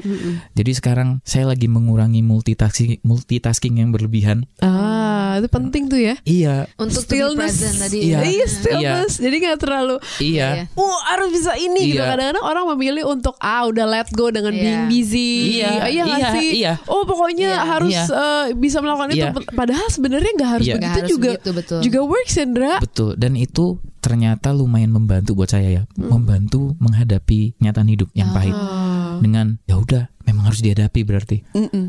jadi sekarang saya lagi mengurangi multitasking multitasking yang berlebihan Ah, itu penting tuh ya. iya Untuk Stillness. tadi. Iya. Iya, stillness. Jadi nggak terlalu iya Iya. Oh harus bisa ini gitu Iya. Kadang-kadang orang memilih untuk Ah udah let go dengan Iya. being busy Iya, Oh, Iya iya, sih iya. Oh pokoknya Iya. harus Iya. eh, Bisa melakukan itu Iya. Padahal sebenarnya nggak harus Iya. begitu Nggak harus juga begitu, betul. Juga works Sandra betul dan itu ternyata lumayan membantu buat saya ya. Membantu menghadapi kenyataan hidup yang pahit. Dengan ya udah memang harus dihadapi berarti.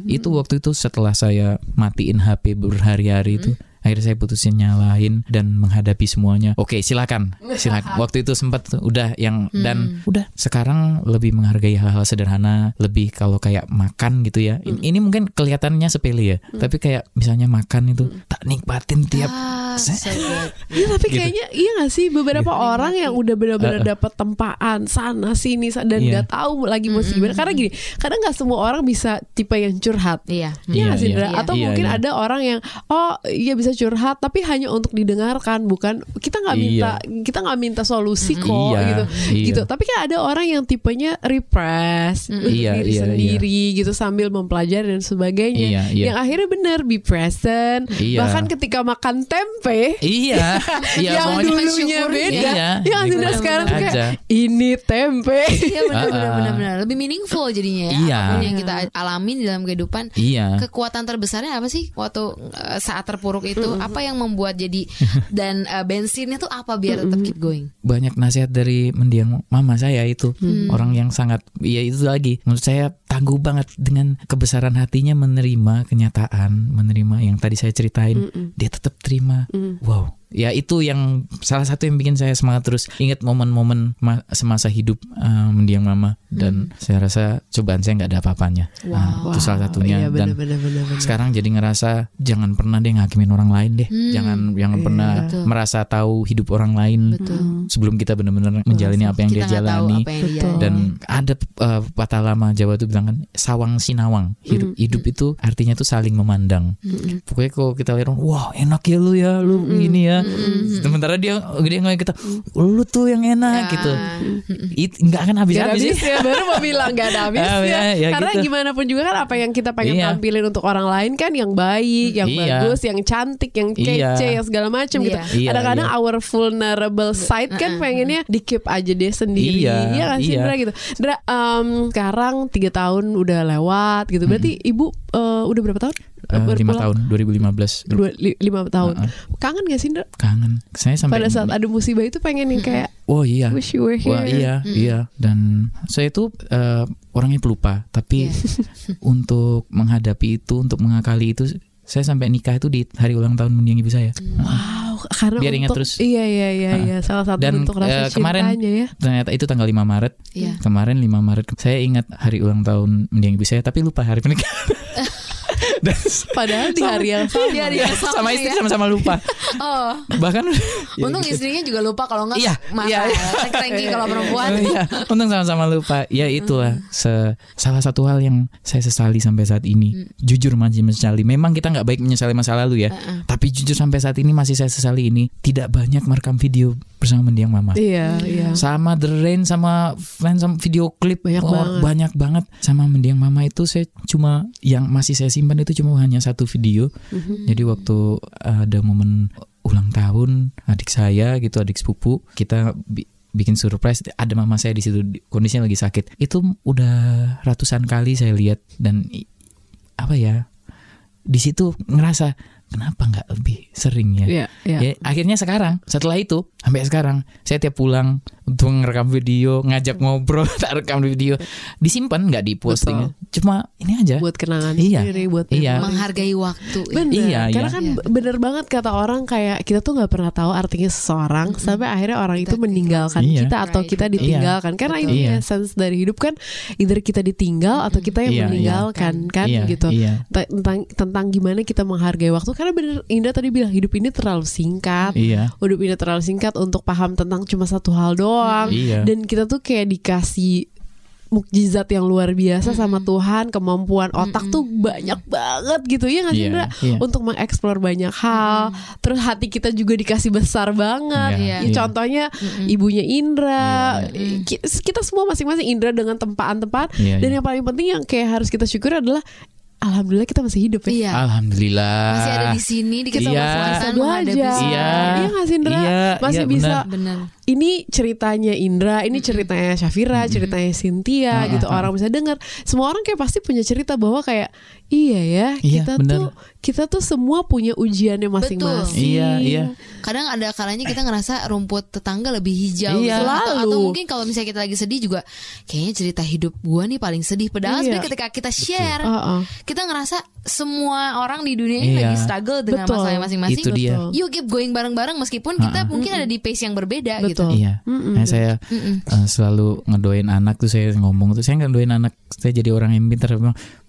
Itu waktu itu setelah saya matiin HP berhari-hari itu akhirnya saya putusin nyalahin dan menghadapi semuanya oke silakan silakan waktu itu sempat udah yang dan udah sekarang lebih menghargai hal-hal sederhana lebih kalau kayak makan gitu ya ini, ini mungkin kelihatannya sepele ya tapi kayak misalnya makan itu tak nikmatin tiap Ah, so. Iya tapi Gitu. kayaknya iya gak sih beberapa orang yang udah benar-benar Uh-uh. dapat tempaan sana sini dan Iya. nggak tahu lagi mau gimana karena gini kadang nggak semua orang bisa tipe yang curhat Iya. Iya Iya, sih iya. Indra? Iya. Atau Iya, mungkin iya. ada orang yang oh iya bisa curhat tapi hanya untuk didengarkan bukan kita nggak minta kita nggak minta solusi kok Iya, gitu iya. gitu. Tapi kan ada orang yang tipenya repress untuk Iya, diri iya, sendiri gitu sambil mempelajari dan sebagainya. Iya, iya. Yang akhirnya benar be present. Iya. Bahkan ketika makan tempe Iya, iya yang dulunya beda, Iya, yang Indra nikmatin sekarang tuh kayak aja. ini tempe. Iya benar benar Ah, ah. benar benar. Lebih meaningful jadinya ya. Iya. Apa pun yang kita alami di dalam kehidupan. Iya. Kekuatan terbesarnya apa sih waktu eh, saat terpuruk itu? Apa yang membuat jadi dan eh, bensinnya tuh apa biar tetap keep going? banyak nasihat dari mendiang mama saya itu. Orang yang sangat ya itu lagi. Menurut saya tangguh banget dengan kebesaran hatinya menerima kenyataan menerima yang tadi saya ceritain. Dia tetap terima. Wow. Ya itu yang salah satu yang bikin saya semangat terus. Ingat momen-momen ma- semasa hidup uh, mendiang mama. Dan saya rasa cobaan saya nggak ada apa-apanya. Nah, itu salah satunya. Iya dan benar-benar benar-benar. sekarang jadi ngerasa jangan pernah deh ngakimin orang lain deh. Jangan jangan pernah betul. merasa tahu hidup orang lain Betul. sebelum kita benar-benar menjalani apa yang Kita dia jalani. apa yang dia Betul. dan ada uh, patah lama Jawa tuh bilang kan sawang sinawang hidup hidup itu artinya tuh saling memandang pokoknya kalau kita lihat orang, wah enak ya lu ya lu ini ya sementara dia dia ngomong kita lu tuh yang enak gitu It, nggak akan habis habis habis ya baru mau bilang gak ada habis Ah, ya. ya, ya Karena gitu. gimana pun juga kan apa yang kita pengen Iya. tampilin untuk orang lain kan yang baik, yang Iya. bagus, yang cantik, yang Iya. kece, yang segala macam gitu. Iya. Iya, Kadang-kadang iya. our vulnerable side kan pengennya di keep aja deh sendiri. Iya, Iya kan sih iya. Indra gitu. Indra em, sekarang tiga tahun udah lewat gitu. Berarti ibu eh, udah berapa tahun? Eh, lima pulang? tahun 2015 Dua, li- lima tahun. Uh-uh. Kangen gak sih Indra? kangen saya sampai Pada saat ada musibah itu pengen yang kayak oh iya wish you were here. Wah iya iya dan saya itu eh, orangnya pelupa tapi Iya. untuk menghadapi itu untuk mengakali itu saya sampai nikah itu di hari ulang tahun mendiang ibu saya. Wow, karena Biar ingat untuk terus. iya iya iya iya salah satu Dan, bentuk rasa eh, kemarin- cintanya ya. Ternyata itu tanggal 5 Maret. Iya. Kemarin 5 Maret saya ingat hari ulang tahun mendiang ibu saya tapi lupa hari pernikahan. Dan Padahal di hari yang sama. Di hari yang sama, sama istri ya. sama-sama lupa. Oh, Bahkan ya untung gitu. istrinya juga lupa kalau nggak Iya, marah. iya. Thank kalau perempuan. Iya, untung sama-sama lupa. Ya itulah se- salah satu hal yang saya sesali sampai saat ini. Jujur masih menyesali. Memang kita nggak baik menyesali masa lalu ya. Tapi jujur sampai saat ini masih saya sesali ini. Tidak banyak merekam video bersama mendiang mama. Iya, iya. Sama The Rain sama fans sama video klip Banyak oh, banget. banyak banget sama mendiang mama itu saya cuma yang masih saya simpan itu cuma hanya satu video. Mhm. Jadi waktu ada momen ulang tahun adik saya gitu adik sepupu kita bi- bikin surprise ada mama saya di situ di- kondisinya lagi sakit. Itu udah ratusan kali saya lihat dan i- apa ya di situ ngerasa kenapa nggak lebih sering ya? Iya, iya. Ya, akhirnya sekarang setelah itu sampai sekarang saya tiap pulang untuk ngerekam video, ngajak ngobrol, tak rekam di video, disimpan nggak diposting. Cuma ini aja. Buat kenangan Iya. sendiri, buat Iya. Menghargai waktu. Bener, Iya, karena iya. kan Iya. bener banget kata orang kayak kita tuh nggak pernah tahu artinya seseorang sampai akhirnya orang itu meninggalkan Iya. kita atau Right. kita ditinggalkan. Karena Betul. ini Iya. essence dari hidup kan either kita ditinggal atau kita yang Iya, iya. meninggalkan kan Iya, gitu. iya. Tentang tentang gimana kita menghargai waktu karena bener Indah tadi bilang hidup ini terlalu singkat. Iya. Hidup ini terlalu singkat untuk paham tentang cuma satu hal doang. Iya. Dan kita tuh kayak dikasih mukjizat yang luar biasa sama Tuhan, kemampuan otak tuh banyak banget gitu ya nggak sih Indra? iya. Untuk mengeksplor banyak hal. Terus hati kita juga dikasih besar banget. Ya, iya. Contohnya ibunya Indra, ki- kita semua masing-masing Indra dengan tempaan-tempaan. Iya, Dan iya. yang paling penting yang kayak harus kita syukur adalah alhamdulillah kita masih hidup ya. Iya. Alhamdulillah. Masih ada di sini di kita Iya. menghadapi aja. Iya. Iya nggak sih Indra? Iya, Masih iya, bisa Benar. ini ceritanya Indra, ini ceritanya Syafira, ceritanya Cynthia Ah, gitu. ah, ah. Orang bisa dengar. Semua orang kayak pasti punya cerita bahwa kayak iya ya, Iya, kita bener. tuh kita tuh semua punya ujiannya masing-masing. Iya, iya. Kadang ada kalanya kita ngerasa rumput tetangga lebih hijau Iya. gitu. atau, atau Selalu. mungkin kalau misalnya kita lagi sedih juga kayaknya cerita hidup gua nih paling sedih padahal Iya. sebenarnya ketika kita share Uh-uh. kita ngerasa semua orang di dunia ini Iya. lagi struggle dengan Betul. masalahnya masing-masing. Itu dia. Betul. Yuk keep going bareng-bareng meskipun kita mungkin ada di pace yang berbeda gitu. Betul. Iya, nah, saya eh, selalu ngedoain anak tuh saya ngomong tuh saya ngedoain anak saya jadi orang yang pintar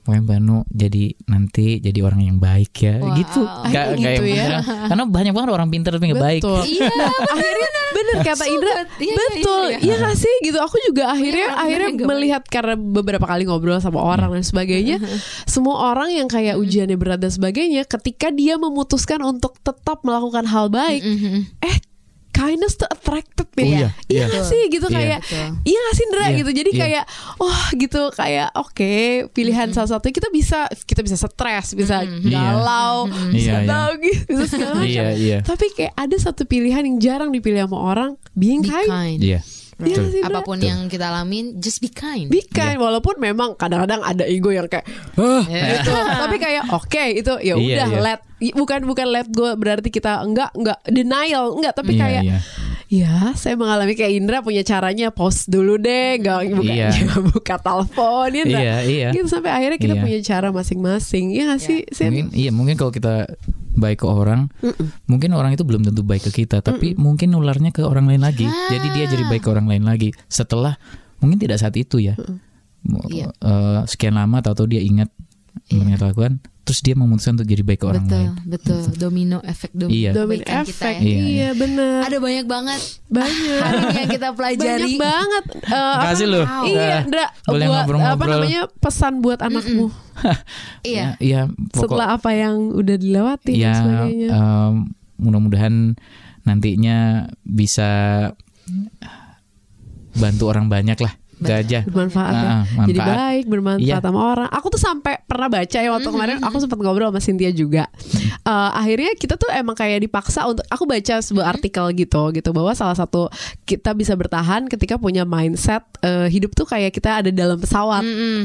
pokoknya Banu jadi nanti jadi orang yang baik ya Wow. gitu Nggak- gitu yang ya. beneran. karena banyak banget orang pintar tapi nggak baik Betul. Iya. Nah, akhirnya bener kata Indra, Iya, iya, betul. iya, Iya gak sih gitu. Aku juga akhirnya orang-orang akhirnya melihat karena beberapa kali ngobrol sama orang dan sebagainya, semua orang yang kayak ujiannya berat dan sebagainya, ketika dia memutuskan untuk tetap melakukan hal baik, eh kindness tuh attracted ya. Oh iya, iya iya. sih gitu Iya. kayak Betul. iya gak sih Indra Iya, gitu. Jadi iya. kayak oh gitu kayak oke pilihan salah satu kita bisa kita bisa stres, bisa galau, bisa Iya, iya. nangis, bisa segala macam. iya iya Tapi kayak ada satu pilihan yang jarang dipilih sama orang, being Be kind. kind. iya Iya sih? Apa pun yang kita alamin, just be kind. Be kind walaupun memang kadang-kadang ada ego yang kayak "Hah," gitu. Tapi kayak oke itu ya Iya, udah iya. let bukan bukan let go berarti kita enggak enggak denial enggak tapi Iya, kayak iya. ya saya mengalami kayak Indra punya caranya post dulu deh enggak buka Iya. buka telepon ya Indra. Iya, iya. Gitu sampai akhirnya kita Iya. punya cara masing-masing. Ya nggak sih? Mungkin iya mungkin kalau kita baik ke orang mungkin orang itu belum tentu baik ke kita tapi mungkin nularnya ke orang lain lagi. Jadi dia jadi baik ke orang lain lagi. Setelah mungkin tidak saat itu ya. Iya. eh, sekian lama atau dia ingat yang dia lakukan terus dia memutuskan untuk jadi baik ke orang betul, lain betul. Domino efek domino. Iya. Domain kebaikan kita efek. ya. Iya, Iya, benar. Ada banyak banget banyak. hari yang kita pelajari. Banyak banget. Makasih apa- loh. Iya, Indra. boleh buat ngobrol-ngobrol. apa namanya pesan buat anakmu Iya. ya, ya pokok setelah apa yang udah dilewati dan ya sebagainya. em, mudah-mudahan nantinya bisa bantu orang banyak lah itu aja bermanfaat ya. Ah, Jadi manfaat. baik, bermanfaat Iya. sama orang. Aku tuh sampai pernah baca ya waktu kemarin aku sempat ngobrol sama Cynthia juga. Eh, akhirnya kita tuh emang kayak dipaksa untuk aku baca sebuah artikel gitu gitu bahwa salah satu kita bisa bertahan ketika punya mindset eh, hidup tuh kayak kita ada dalam pesawat.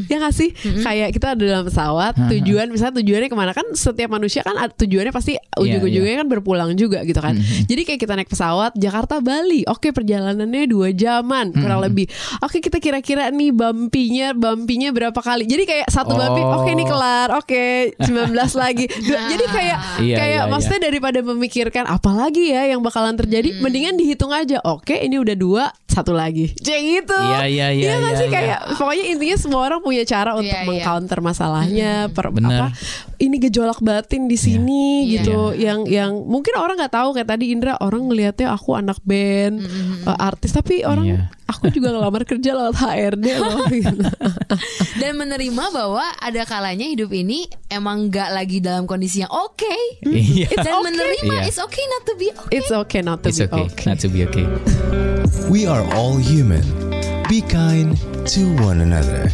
Ya gak sih? Kayak kita ada dalam pesawat, tujuan misalnya tujuannya ke mana kan setiap manusia kan tujuannya pasti ujung-ujungnya kan berpulang juga gitu kan. Jadi kayak kita naik pesawat Jakarta Bali, oke perjalanannya dua jaman kurang lebih. Oke kita kira-kira nih bumpinya bumpinya berapa kali. Jadi kayak satu bumpy, Oh. oke nih kelar, oke 19 lagi. Dua- Jadi kayak Iya, kayak iya, maksudnya daripada memikirkan apa lagi ya yang bakalan terjadi, mendingan dihitung aja. Oke, ini udah dua, satu lagi. Kayak gitu. Iya, iya, iya, nggak iya, sih iya. kayak pokoknya intinya semua orang punya cara untuk Iya, iya. mengcounter masalahnya. Per, Bener. apa ini gejolak batin di sini Iya. gitu yang yang mungkin orang nggak tahu kayak tadi Indra orang ngelihatnya aku anak band uh, artis tapi orang Iya. aku juga ngelamar kerja lewat HRD loh gitu. Dan menerima bahwa ada kalanya hidup ini emang nggak lagi dalam kondisi yang oke. Iya. Dan menerima Iya. it's okay not to be okay. It's okay not to It's be okay, okay. not to be okay. We are all human. Be kind to one another.